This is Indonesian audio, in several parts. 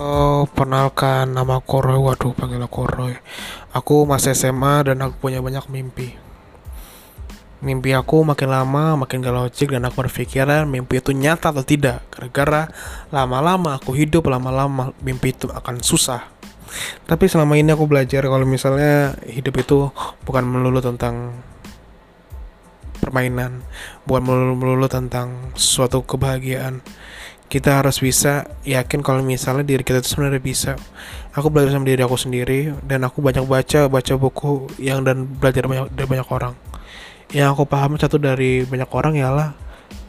Oh, perkenalkan nama aku. Waduh, panggil aku Roy. Aku masih SMA dan aku punya banyak mimpi. Mimpi aku makin lama makin gak logik dan aku berpikiran mimpi itu nyata atau tidak. Gara-gara lama-lama aku hidup, lama-lama mimpi itu akan susah. Tapi selama ini aku belajar kalau misalnya hidup itu bukan melulu tentang permainan, bukan melulu, melulu tentang suatu kebahagiaan kita harus bisa yakin kalau misalnya diri kita itu sebenarnya bisa. Aku belajar sama diri aku sendiri dan aku banyak baca baca buku yang dan belajar banyak dari banyak orang. Yang aku paham satu dari banyak orang ialah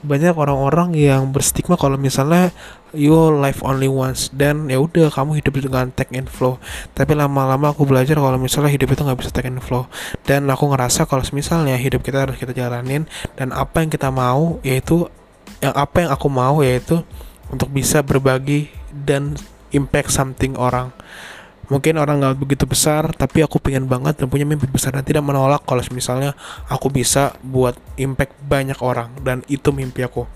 banyak orang-orang yang berstigma kalau misalnya you life only once dan ya udah kamu hidup dengan take and flow. Tapi lama-lama aku belajar kalau misalnya hidup itu nggak bisa take and flow. Dan aku ngerasa kalau misalnya hidup kita harus kita jalanin dan apa yang kita mau yaitu yang apa yang aku mau yaitu untuk bisa berbagi dan impact something orang. Mungkin orang nggak begitu besar tapi aku pengen banget dan punya mimpi besar dan tidak menolak kalau misalnya aku bisa buat impact banyak orang dan itu mimpi aku.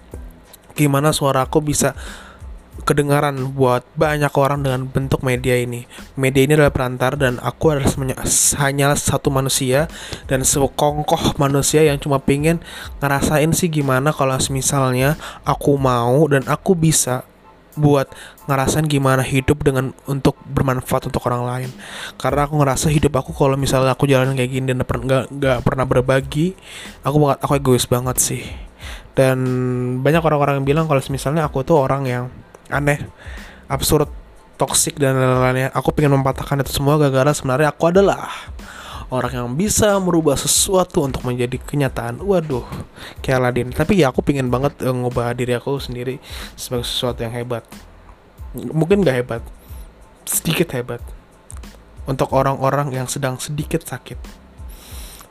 Gimana suara aku bisa kedengaran buat banyak orang dengan bentuk media ini. Media ini adalah perantar dan aku adalah hanya satu manusia dan sekongkoh manusia yang cuma pengen ngerasain sih gimana kalau misalnya aku mau dan aku bisa buat ngerasain gimana hidup dengan untuk bermanfaat untuk orang lain karena aku ngerasa hidup aku kalau misalnya aku jalan kayak gini dan nggak nggak pernah berbagi aku banget aku egois banget sih dan banyak orang-orang yang bilang kalau misalnya aku tuh orang yang aneh absurd toxic dan lain-lainnya. Aku pengen mempatahkan itu semua gara-gara sebenarnya aku adalah orang yang bisa merubah sesuatu untuk menjadi kenyataan. Waduh kayak Aladin. Tapi ya aku pengen banget uh, ngubah diri aku sendiri sebagai sesuatu yang hebat. Mungkin gak hebat sedikit hebat. Untuk orang-orang yang sedang sedikit sakit.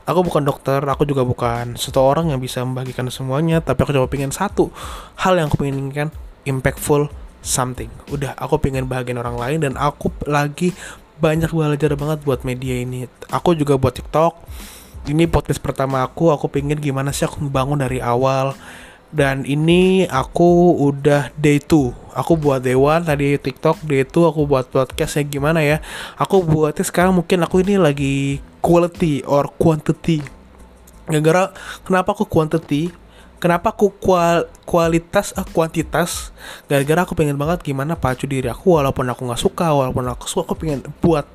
Aku bukan dokter aku juga bukan seseorang yang bisa membagikan semuanya tapi aku coba pengen satu hal yang aku inginkan impactful something. Udah aku pengen bahagian orang lain dan aku lagi banyak belajar banget buat media ini. Aku juga buat TikTok. Ini podcast pertama aku aku pengen gimana sih aku membangun dari awal. Dan ini aku udah day 2 aku buat day 1 tadi TikTok day 2 aku buat podcastnya gimana ya. Aku buatnya sekarang mungkin aku ini lagi quality or quantity. Gara-gara kenapa aku quantity kenapa aku kual kualitas ah, kuantitas? Gara-gara aku pengen banget gimana pacu diri aku walaupun aku nggak suka walaupun aku suka aku pengen buat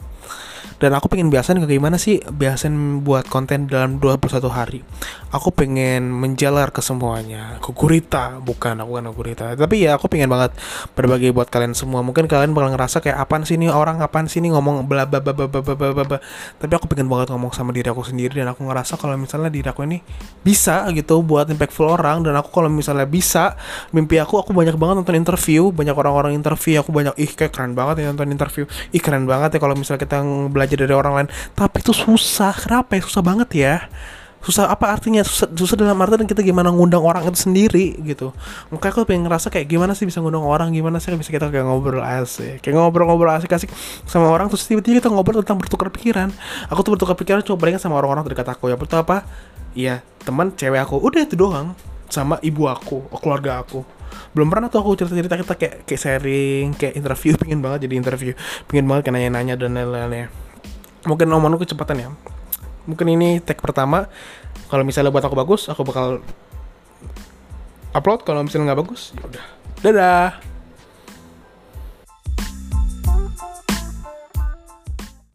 dan aku pengen biasain kayak gimana sih? Biasain buat konten dalam 21 hari. Aku pengen menjalar ke semuanya. Ke gurita. Bukan aku kan gurita. Tapi ya aku pengen banget berbagi buat kalian semua. Mungkin kalian bakal ngerasa kayak apaan sih nih orang apaan sih nih ngomong bla bla bla bla bla bla bla tapi aku pengen banget ngomong sama diri aku sendiri. Dan aku ngerasa kalau misalnya diri aku ini bisa gitu buat impactful orang. Dan aku kalau misalnya bisa mimpi aku aku banyak banget nonton interview. Banyak orang-orang interview. Aku banyak ih kayak keren banget ya nonton interview. Ih keren banget ya kalau misalnya kita belajar belajar dari orang lain. Tapi itu susah. Kenapa ya? Susah banget ya. Susah apa artinya? Susah, susah dalam artian kita gimana ngundang orang itu sendiri gitu. Makanya aku pengen ngerasa kayak gimana sih bisa ngundang orang? Gimana sih bisa kita kayak ngobrol asik? Kayak ngobrol-ngobrol asik-asik sama orang terus tiba-tiba kita ngobrol tentang bertukar pikiran. Aku tuh bertukar pikiran coba bayangin sama orang-orang terdekat aku. Ya betul apa? Iya teman cewek aku. Udah itu doang. Sama ibu aku keluarga aku. Belum pernah tuh aku cerita cerita kita kayak kayak sharing kayak interview. Pengen banget jadi interview. Pengen banget kayak nanya-nanya dan lain-lainnya mungkin omonganku kecepatan ya. Mungkin ini tag pertama. Kalau misalnya buat aku bagus aku bakal upload. Kalau misalnya nggak bagus ya udah. Dadah